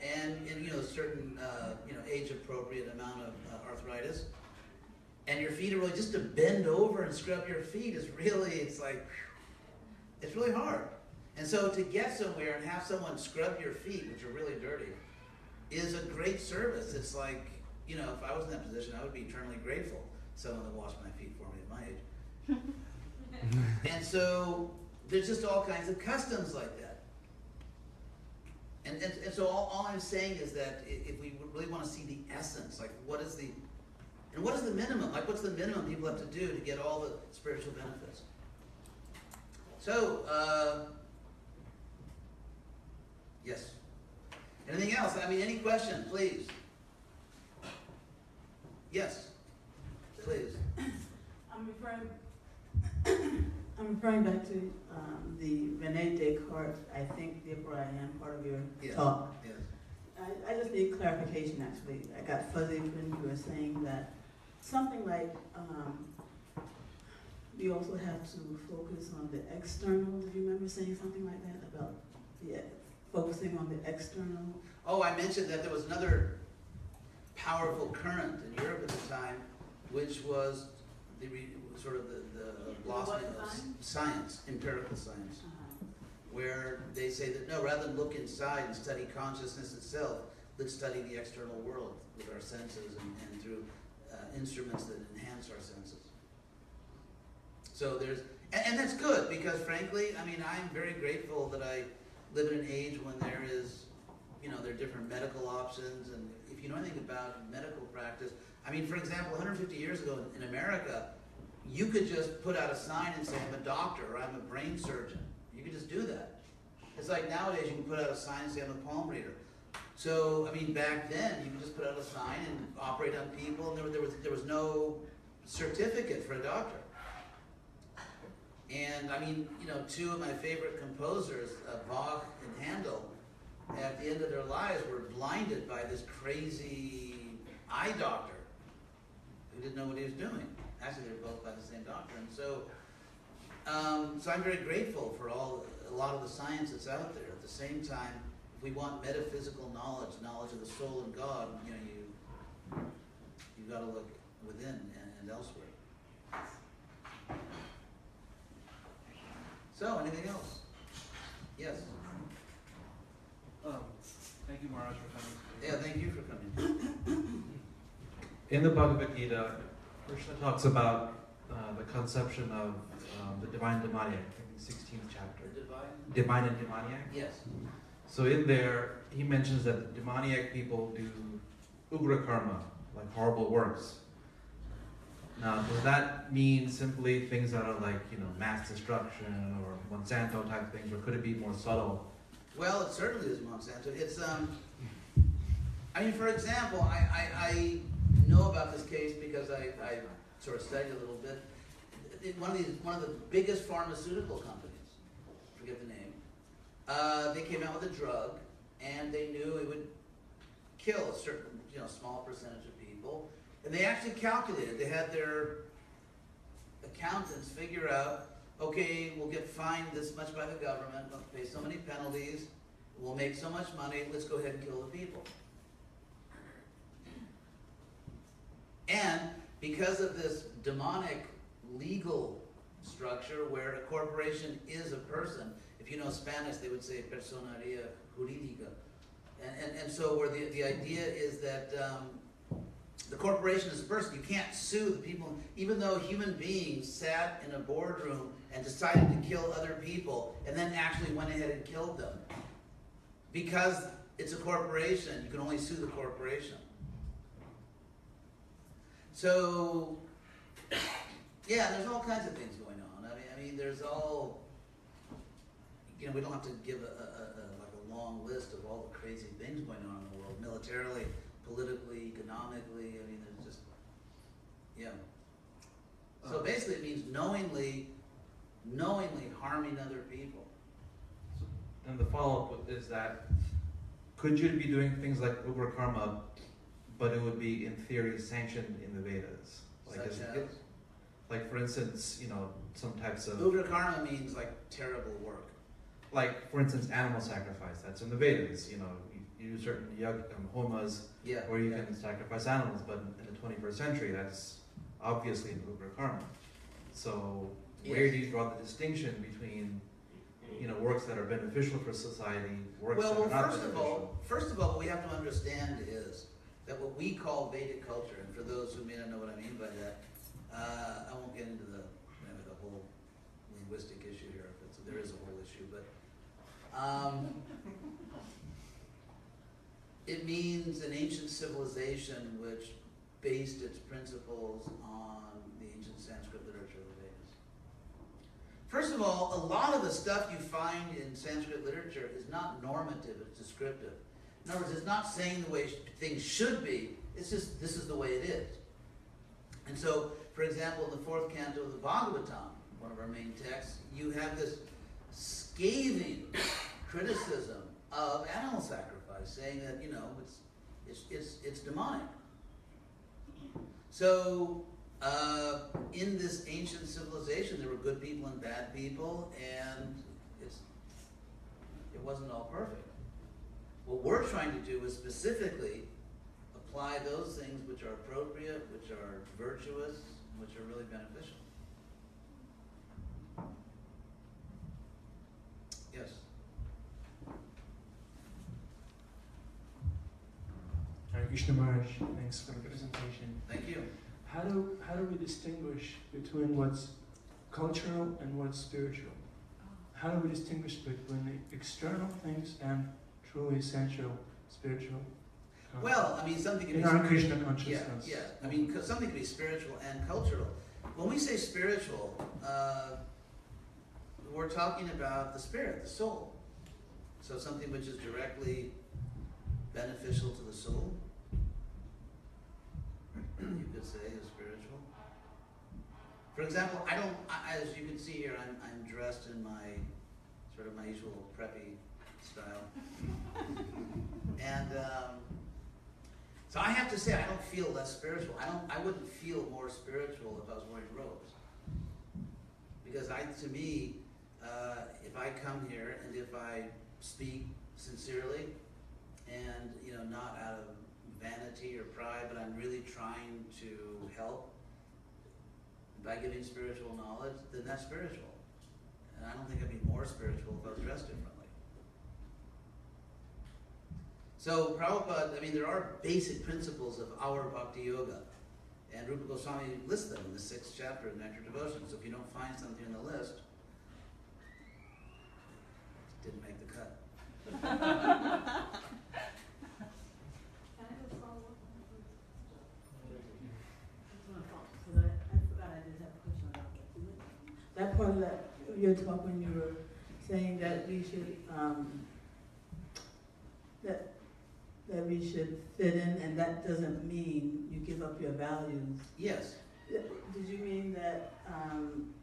and in you know a certain uh, you know age appropriate amount of uh, arthritis, and your feet are really just to bend over and scrub your feet is really it's like it's really hard. And so to get somewhere and have someone scrub your feet, which are really dirty, is a great service. It's like you know if I was in that position, I would be eternally grateful someone to wash my feet for me at my age. and so there's just all kinds of customs like that. And, and, and so all, all I'm saying is that if we really want to see the essence, like what is the, and what is the minimum? Like what's the minimum people have to do to get all the spiritual benefits? So, uh, yes. Anything else? I mean, any question, please? Yes, please. I'm referring, I'm referring back to um, the Rene Descartes, I think therefore I am part of your talk. Yes. I, I just need clarification actually. I got fuzzy when you were saying that something like, um, you also have to focus on the external. Do you remember saying something like that about the, focusing on the external? Oh, I mentioned that there was another powerful current in Europe at the time, which was the sort of the, the blossoming of s- science, empirical science, Uh-huh. where they say that no, rather than look inside and study consciousness itself, let's study the external world with our senses and, and through uh, instruments that enhance our senses. So there's, and, and that's good because frankly, I mean, I'm very grateful that I live in an age when there is you know, there are different medical options, and if you know anything about medical practice, I mean, for example, 150 years ago in, in America, you could just put out a sign and say, I'm a doctor, or I'm a brain surgeon. You could just do that. It's like nowadays you can put out a sign and say, I'm a palm reader. So, I mean, back then, you could just put out a sign and operate on people, and there, was- there was, there was no certificate for a doctor. And I mean, you know, two of my favorite composers, uh, Bach and Handel, at the end of their lives were blinded by this crazy eye doctor who didn't know what he was doing. Actually, they're both by the same doctor. And so, um, so I'm very grateful for all, a lot of the science that's out there. At the same time, if we want metaphysical knowledge, knowledge of the soul and God, you know, you, you've got to look within and, and elsewhere. So, anything else? Yes. Um, thank you, Maharaj, for coming. Yeah, thank you for coming. In the Bhagavad Gita, Krishna talks about uh, the conception of um, the divine demoniac, in the 16th chapter. The divine? Divine and demoniac. Yes. So in there, he mentions that the demoniac people do ugra karma, like horrible works. Now, does that mean simply things that are like, you know, mass destruction or Monsanto type things, or could it be more subtle? Well, it certainly is Monsanto. It's um. I mean, for example, I, I, I know about this case because I, I sort of studied a little bit. It- one of these, one of the biggest pharmaceutical companies, forget the name, uh, they came out with a drug, and they knew it would kill a certain, you know, small percentage of people, and they actually calculated. They had their accountants figure out okay, we'll get fined this much by the government, we'll pay so many penalties, we'll make so much money, let's go ahead and kill the people. And because of this demonic legal structure where a corporation is a person, if you know Spanish, they would say personaria jurídica. And, and, and so where the, the idea is that um, the corporation is a person. You can't sue the people, even though human beings sat in a boardroom and decided to kill other people and then actually went ahead and killed them. Because it's a corporation, you can only sue the corporation. So, yeah, there's all kinds of things going on. I mean, I mean, there's all, you know, we don't have to give a, a, a, like a long list of all the crazy things going on in the world, militarily, politically, economically. I mean, there's just, yeah. So Uh, basically, it means knowingly, knowingly harming other people. And the follow-up is that could you be doing things like ugra karma, but it would be in theory sanctioned in the Vedas? Like, Such as, like for instance, you know, some types of ugra karma means like terrible work. like for instance, animal sacrifice. That's in the Vedas. You know, you, you do certain yag, um, homas Yeah. where you yeah. can sacrifice animals, but in the 21st century, that's obviously an ugra karma. So where do you draw the distinction between you know works that are beneficial for society, works Well, that well, are not first of all, first of all, what we have to understand is that what we call Vedic culture, and for those who may not know what I mean by that, uh, I won't get into the, you know, the whole linguistic issue here, it's, there is a whole issue, but, um, it means an ancient civilization which based its principles on the ancient Sanskrit literature of the Vedas. First of all, a lot of the stuff you find in Sanskrit literature is not normative, it's descriptive. In other words, it's not saying the way things should be, it's just this is the way it is. And so, for example, in the fourth canto of the Bhagavatam, one of our main texts, you have this scathing criticism of animal sacrifice, saying that, you know, it's, it's, it's, it's demonic. So, uh, in this ancient civilization, there were good people and bad people, and it wasn't all perfect. What we're trying to do is specifically apply those things which are appropriate, which are virtuous, which are really beneficial. Yes. Hare Krishna Maharaj, thanks for the presentation. Thank you. How do, how do we distinguish between what's cultural and what's spiritual? Oh. How do we distinguish between the external things and truly essential spiritual? Well, I mean, something can in be our. Krishna consciousness. yeah. yeah. I mean, something can be spiritual and cultural. When we say spiritual, uh, we're talking about the spirit, the soul. So something which is directly beneficial to the soul, you could say is spiritual. For example, I don't, I, as you can see here, I'm, I'm dressed in my, sort of my usual preppy style. And, um, so I have to say, I don't feel less spiritual. I don't. I wouldn't feel more spiritual if I was wearing robes. Because I, to me, uh, if I come here and if I speak sincerely, and you know, not out of vanity or pride, but I'm really trying to help by giving spiritual knowledge, then that's spiritual. And I don't think I'd be more spiritual if I was dressed differently. So Prabhupada, I mean, there are basic principles of our bhakti yoga. And Rupa Goswami lists them in the sixth chapter of Nectar Devotion. So if you don't find something in the list, didn't make the cut. So that, I forgot I did have a question that. That part of that, you're talking, you were saying that we should, um, that, that we should fit in, and that doesn't mean you give up your values. Yes. Did you mean that, um,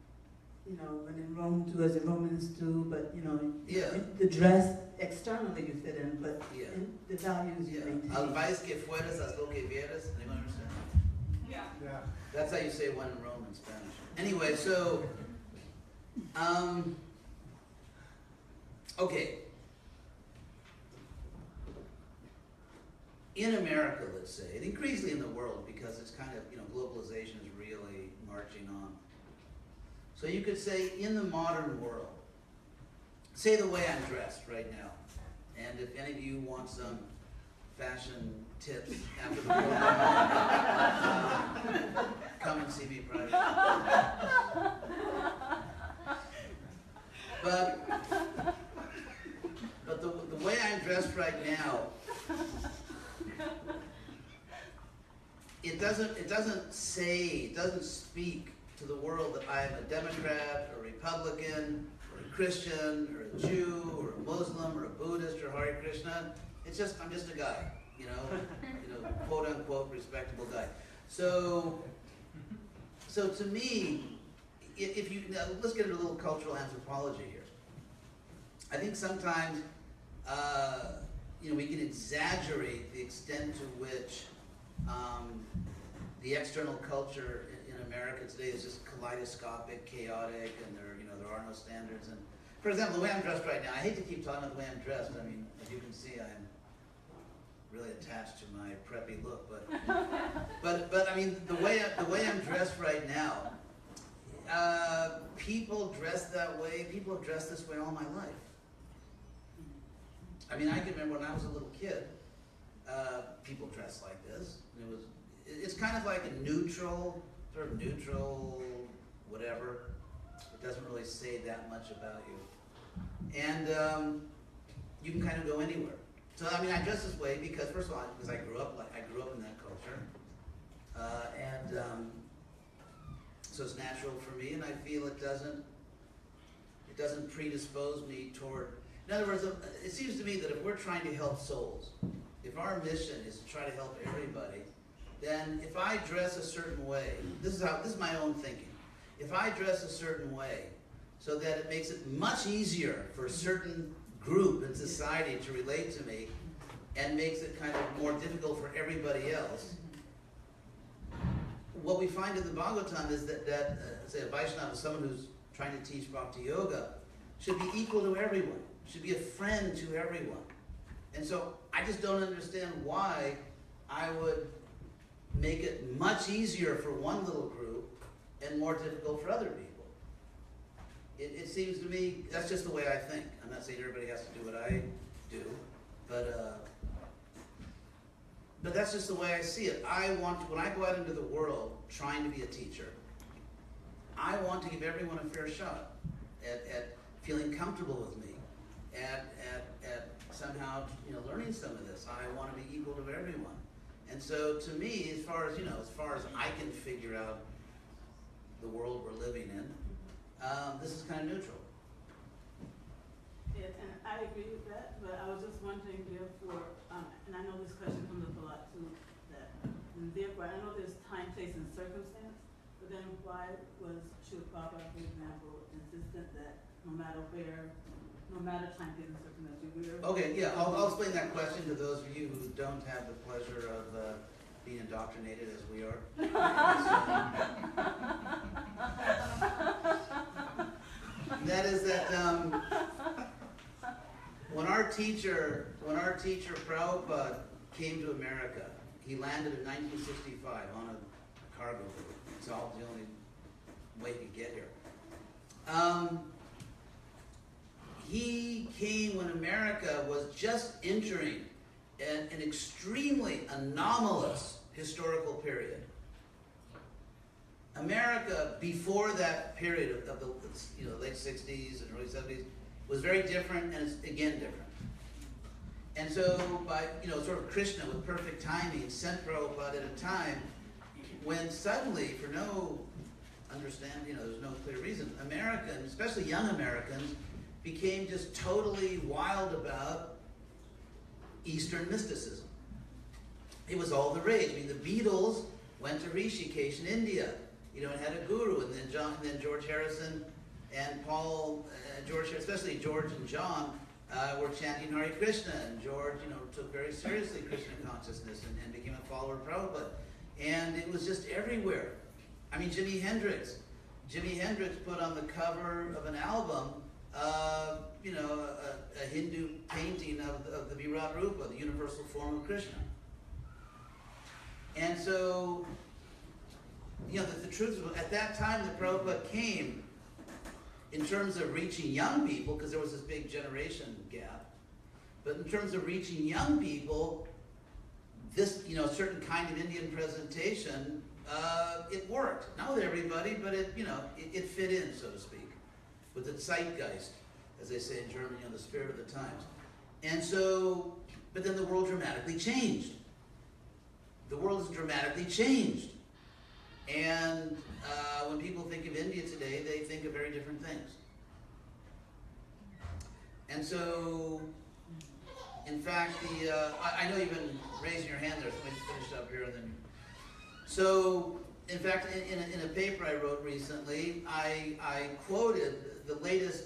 you know, when in Rome do as the Romans do, but, you know, Yeah. the dress externally you fit in, but Yeah. in the values you Yeah. maintain? Al país que fueras, haz lo que vieras. Anyone understand? Yeah. That's how you say one in Rome in Spanish. Anyway, so, um, okay. In America, let's say, and increasingly in the world, because it's kind of, you know, globalization is really marching on. So you could say, in the modern world, say the way I'm dressed right now, and if any of you want some fashion tips after the program, come and see me privately. But, but the, the way I'm dressed right now, it doesn't, it doesn't say, it doesn't speak to the world that I am a Democrat, or Republican, or a Christian, or a Jew, or a Muslim, or a Buddhist, or Hare Krishna. It's just, I'm just a guy, you know, you know, quote unquote respectable guy. So, so to me, if you, now let's get into a little cultural anthropology here. I think sometimes, uh, you know, we can exaggerate the extent to which um, the external culture in, in America today is just kaleidoscopic, chaotic, and there, you know, there are no standards. And for example, the way I'm dressed right now, I hate to keep talking about the way I'm dressed. I mean, as you can see, I'm really attached to my preppy look, but but but I mean, the way I, the way I'm dressed right now, uh, people dress that way. People have dressed this way all my life. I mean, I can remember when I was a little kid, uh, people dressed like this. It was, it's kind of like a neutral, sort of neutral, whatever. It doesn't really say that much about you. And um, you can kind of go anywhere. So I mean, I dress this way because first of all, because I grew up like I grew up in that culture, uh, and um, so it's natural for me, and I feel it doesn't it doesn't predispose me toward. In other words, uh, it seems to me that if we're trying to help souls, if our mission is to try to help everybody, then if I dress a certain way, this is how this is my own thinking. If I dress a certain way, so that it makes it much easier for a certain group in society to relate to me, and makes it kind of more difficult for everybody else. What we find in the Bhagavatam is that, that uh, say a Vaishnava, someone who's trying to teach Bhakti Yoga, should be equal to everyone, should be a friend to everyone. And so I just don't understand why I would make it much easier for one little group and more difficult for other people. It, it seems to me, that's just the way I think. I'm not saying everybody has to do what I do, but, uh, but that's just the way I see it. I want, when I go out into the world trying to be a teacher, I want to give everyone a fair shot at, at feeling comfortable with me, at, at, at somehow, you know, learning some of this. I want to be equal to everyone. And so to me, as far as, you know, as far as I can figure out the world we're living in, um, this is kind of neutral. Yes, and I agree with that, but I was just wondering therefore, um, and I know this question comes up a lot too, that, and therefore, I know there's time, place, and circumstance, but then why was Prabhupada, for example, insistent that no matter where, no matter time, wear. Okay, yeah, I'll, I'll explain that question to those of you who don't have the pleasure of uh, being indoctrinated as we are. that is that um, when our teacher, when our teacher Prabhupada came to America, he landed in 1965 on a cargo boat. It's all the only way he could get here. Um, he came when America was just entering an, an extremely anomalous historical period. America, before that period of, the you know, late 60s and early 70s, was very different and it's again different. And so, by you know, sort of Krishna with perfect timing sent Prabhupada at a time when suddenly, for no understand, you know, there's no clear reason, Americans, especially young Americans, became just totally wild about Eastern mysticism. It was all the rage. I mean, the Beatles went to Rishikesh in India, you know, and had a guru, and then John, and then George Harrison and Paul, uh, George, especially George and John, uh, were chanting Hare Krishna, and George, you know, took very seriously Krishna consciousness and, and became a follower of Prabhupada. And it was just everywhere. I mean, Jimi Hendrix. Jimi Hendrix put on the cover of an album, uh, you know, a, a Hindu painting of, of the Virat Rupa, the universal form of Krishna. And so, you know, the, the truth is, at that time the Prabhupada came, in terms of reaching young people, because there was this big generation gap, but in terms of reaching young people, this, you know, certain kind of Indian presentation, uh, it worked. Not with everybody, but it, you know, it, it fit in, so to speak, with the zeitgeist, as they say in Germany, know, the spirit of the times. And so, but then the world dramatically changed. The world has dramatically changed. And uh, when people think of India today, they think of very different things. And so, in fact, the uh, I, I know you've been raising your hand there, so let me finish up here and then. So, in fact, in, in, a, in a paper I wrote recently, I, I quoted the latest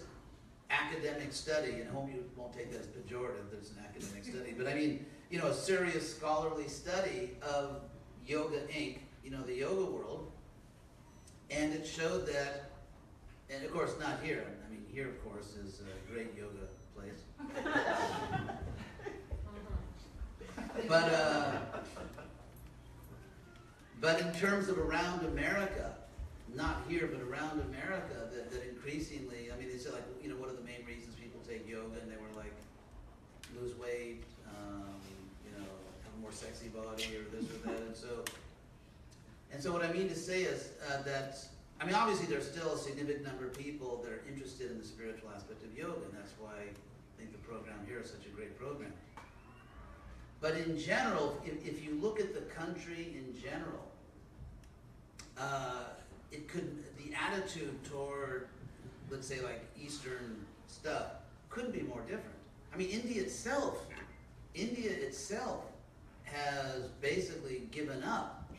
academic study, and I hope you won't take that as pejorative that it's an academic study, but I mean, you know, a serious scholarly study of Yoga Inc., you know, the yoga world, and it showed that, and of course, not here, I mean, here, of course, is a great yoga place. But, uh, but in terms of around America, not here, but around America, that, that increasingly, I mean, they said like, you know, what are the main reasons people take yoga? And they were like, lose weight, um, you know, have a more sexy body or this or that. And so, and so what I mean to say is uh, that, I mean, obviously there's still a significant number of people that are interested in the spiritual aspect of yoga, and that's why I think the program here is such a great program. But in general, if, if you look at the country in general, uh, it could the attitude toward, let's say, like Eastern stuff couldn't be more different. I mean, India itself, India itself has basically given up,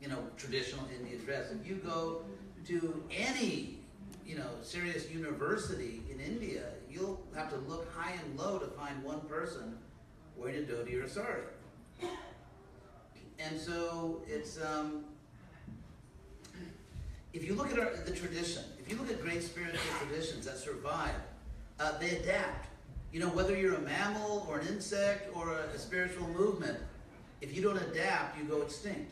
you know, traditional Indian dress. If you go to any, you know, serious university in India, you'll have to look high and low to find one person wearing a dhoti or a sari. And so it's um, if you look at our, the tradition, if you look at great spiritual traditions that survive, uh, they adapt. You know, whether you're a mammal or an insect or a, a spiritual movement, if you don't adapt, you go extinct.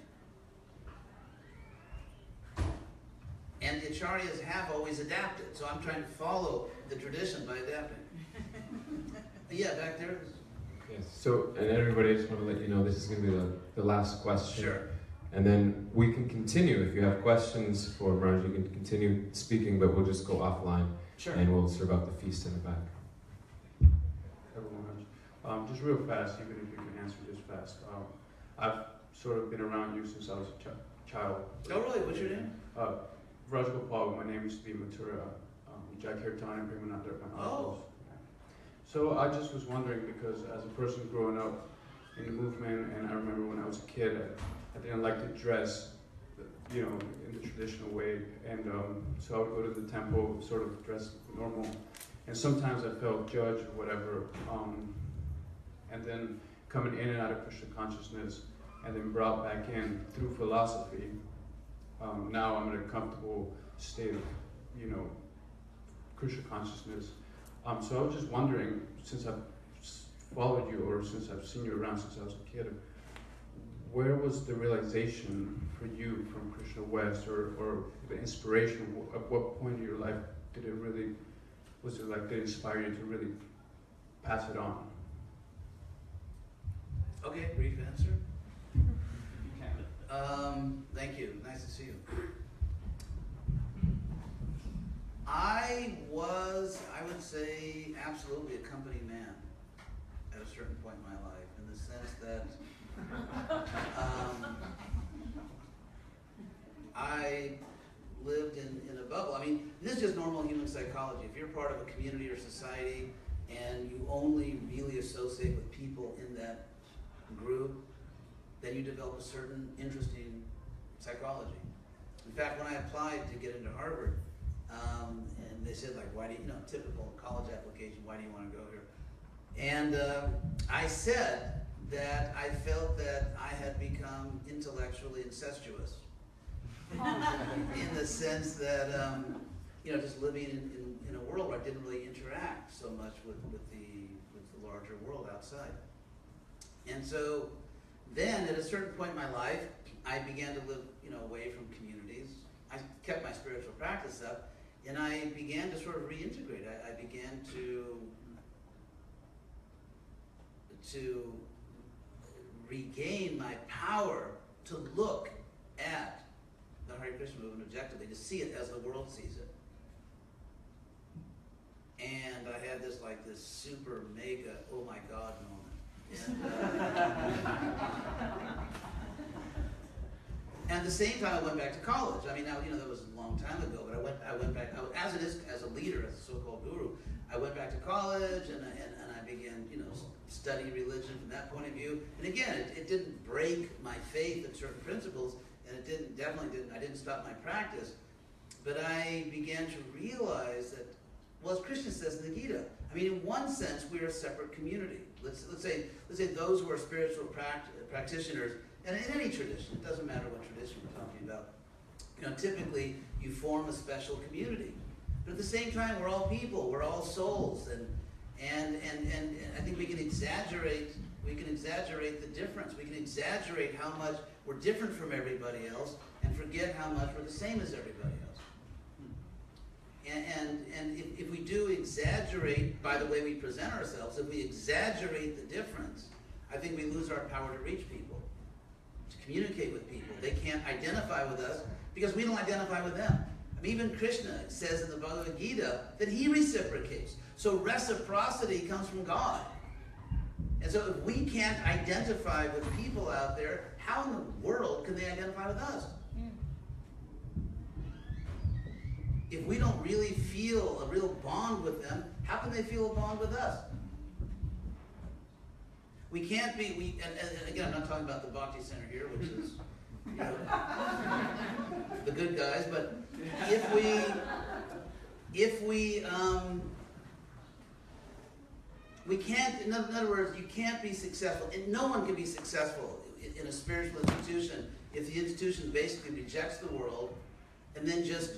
And the acharyas have always adapted, so I'm trying to follow the tradition by adapting. yeah, back there. Yes. So, and everybody, I just want to let you know this is going to be the, the last question. Sure. And then we can continue. If you have questions for Maharaj, you can continue speaking, but we'll just go offline Sure. and we'll serve out the feast in the back. Um, just real fast, even if you can answer just fast. Um, I've sort of been around you since I was a ch- child. Oh, really? What's your name? Uh, Raj Gopal, my name used to be Mathura, um, Jack Hirtan and Premananda, my Oh. So I just was wondering, because as a person growing up in the movement, and I remember when I was a kid, I, I didn't like to dress, you know, in the traditional way, and um, so I would go to the temple, sort of dress normal, and sometimes I felt judged or whatever, um, and then coming in and out of Krishna consciousness, and then brought back in through philosophy, um, now I'm in a comfortable state of, you know, Krishna consciousness. Um, so I was just wondering, since I've followed you or since I've seen you around since I was a kid, where was the realization for you from Krishna West or, or the inspiration? At what point in your life did it really, was it like, did it inspire you to really pass it on? Okay, brief answer. Um, thank you. Nice to see you. I was, I would say, absolutely a company man at a certain point in my life, in the sense that um, I lived in, in a bubble. I mean, this is just normal human psychology. If you're part of a community or society and you only really associate with people in that group, then you develop a certain interesting psychology. In fact, when I applied to get into Harvard, um, and they said like, why do you, you know, typical college application, why do you want to go here? And um, I said that I felt that I had become intellectually incestuous. in the sense that, um, you know, just living in, in, in a world where I didn't really interact so much with, with, the, with the larger world outside. And so then at a certain point in my life, I began to live, you know, away from communities. I kept my spiritual practice up, and I began to sort of reintegrate. I, I began to to regain my power to look at the Hare Krishna movement objectively, to see it as the world sees it. And I had this like this super mega oh my god moment. And, uh, and at the same time, I went back to college. I mean, now you know that was a long time ago, but I went I went back I, as it is as a leader, as a so-called guru. I went back to college and, I- and, and I began, you know, study religion from that point of view. And again, it, it didn't break my faith in certain principles, and it didn't definitely didn't. I didn't stop my practice, but I began to realize that, well, as Krishna says in the Gita, I mean, in one sense, we're a separate community. Let's let's say let's say those who are spiritual pract- practitioners, and in any tradition, it doesn't matter what tradition we're talking about. You know, typically you form a special community. But at the same time, we're all people, we're all souls, and and and and, I think we can exaggerate we can exaggerate the difference. We can exaggerate how much we're different from everybody else, and forget how much we're the same as everybody else. Hmm. And and, and if, if we do exaggerate by the way we present ourselves, if we exaggerate the difference, I think we lose our power to reach people, communicate with people. They can't identify with us because we don't identify with them. I mean, even Krishna says in the Bhagavad Gita that he reciprocates. So reciprocity comes from God. And so if we can't identify with people out there, how in the world can they identify with us? If we don't really feel a real bond with them, how can they feel a bond with us? We can't be, we, and, and, again, I'm not talking about the Bhakti Center here, which is, you know, the good guys, but if we, if we, um, we can't, in other, words, you can't be successful, and no one can be successful in a spiritual institution if the institution basically rejects the world and then just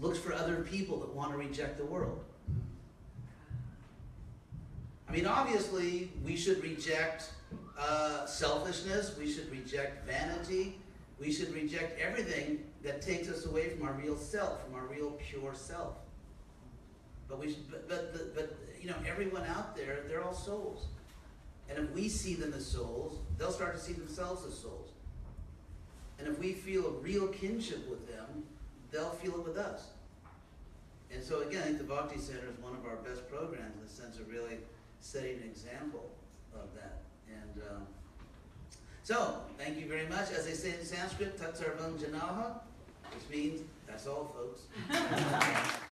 looks for other people that want to reject the world. I mean, obviously, we should reject uh, selfishness, we should reject vanity, we should reject everything that takes us away from our real self, from our real pure self. But we should, but, but, but, you know, everyone out there, they're all souls. And if we see them as souls, they'll start to see themselves as souls. And if we feel a real kinship with them, they'll feel it with us. And so again, I think the Bhakti Center is one of our best programs in the sense of really setting an example of that. And um, so, thank you very much. As they say in Sanskrit, Tatsarvam Janaha, which means that's all, folks.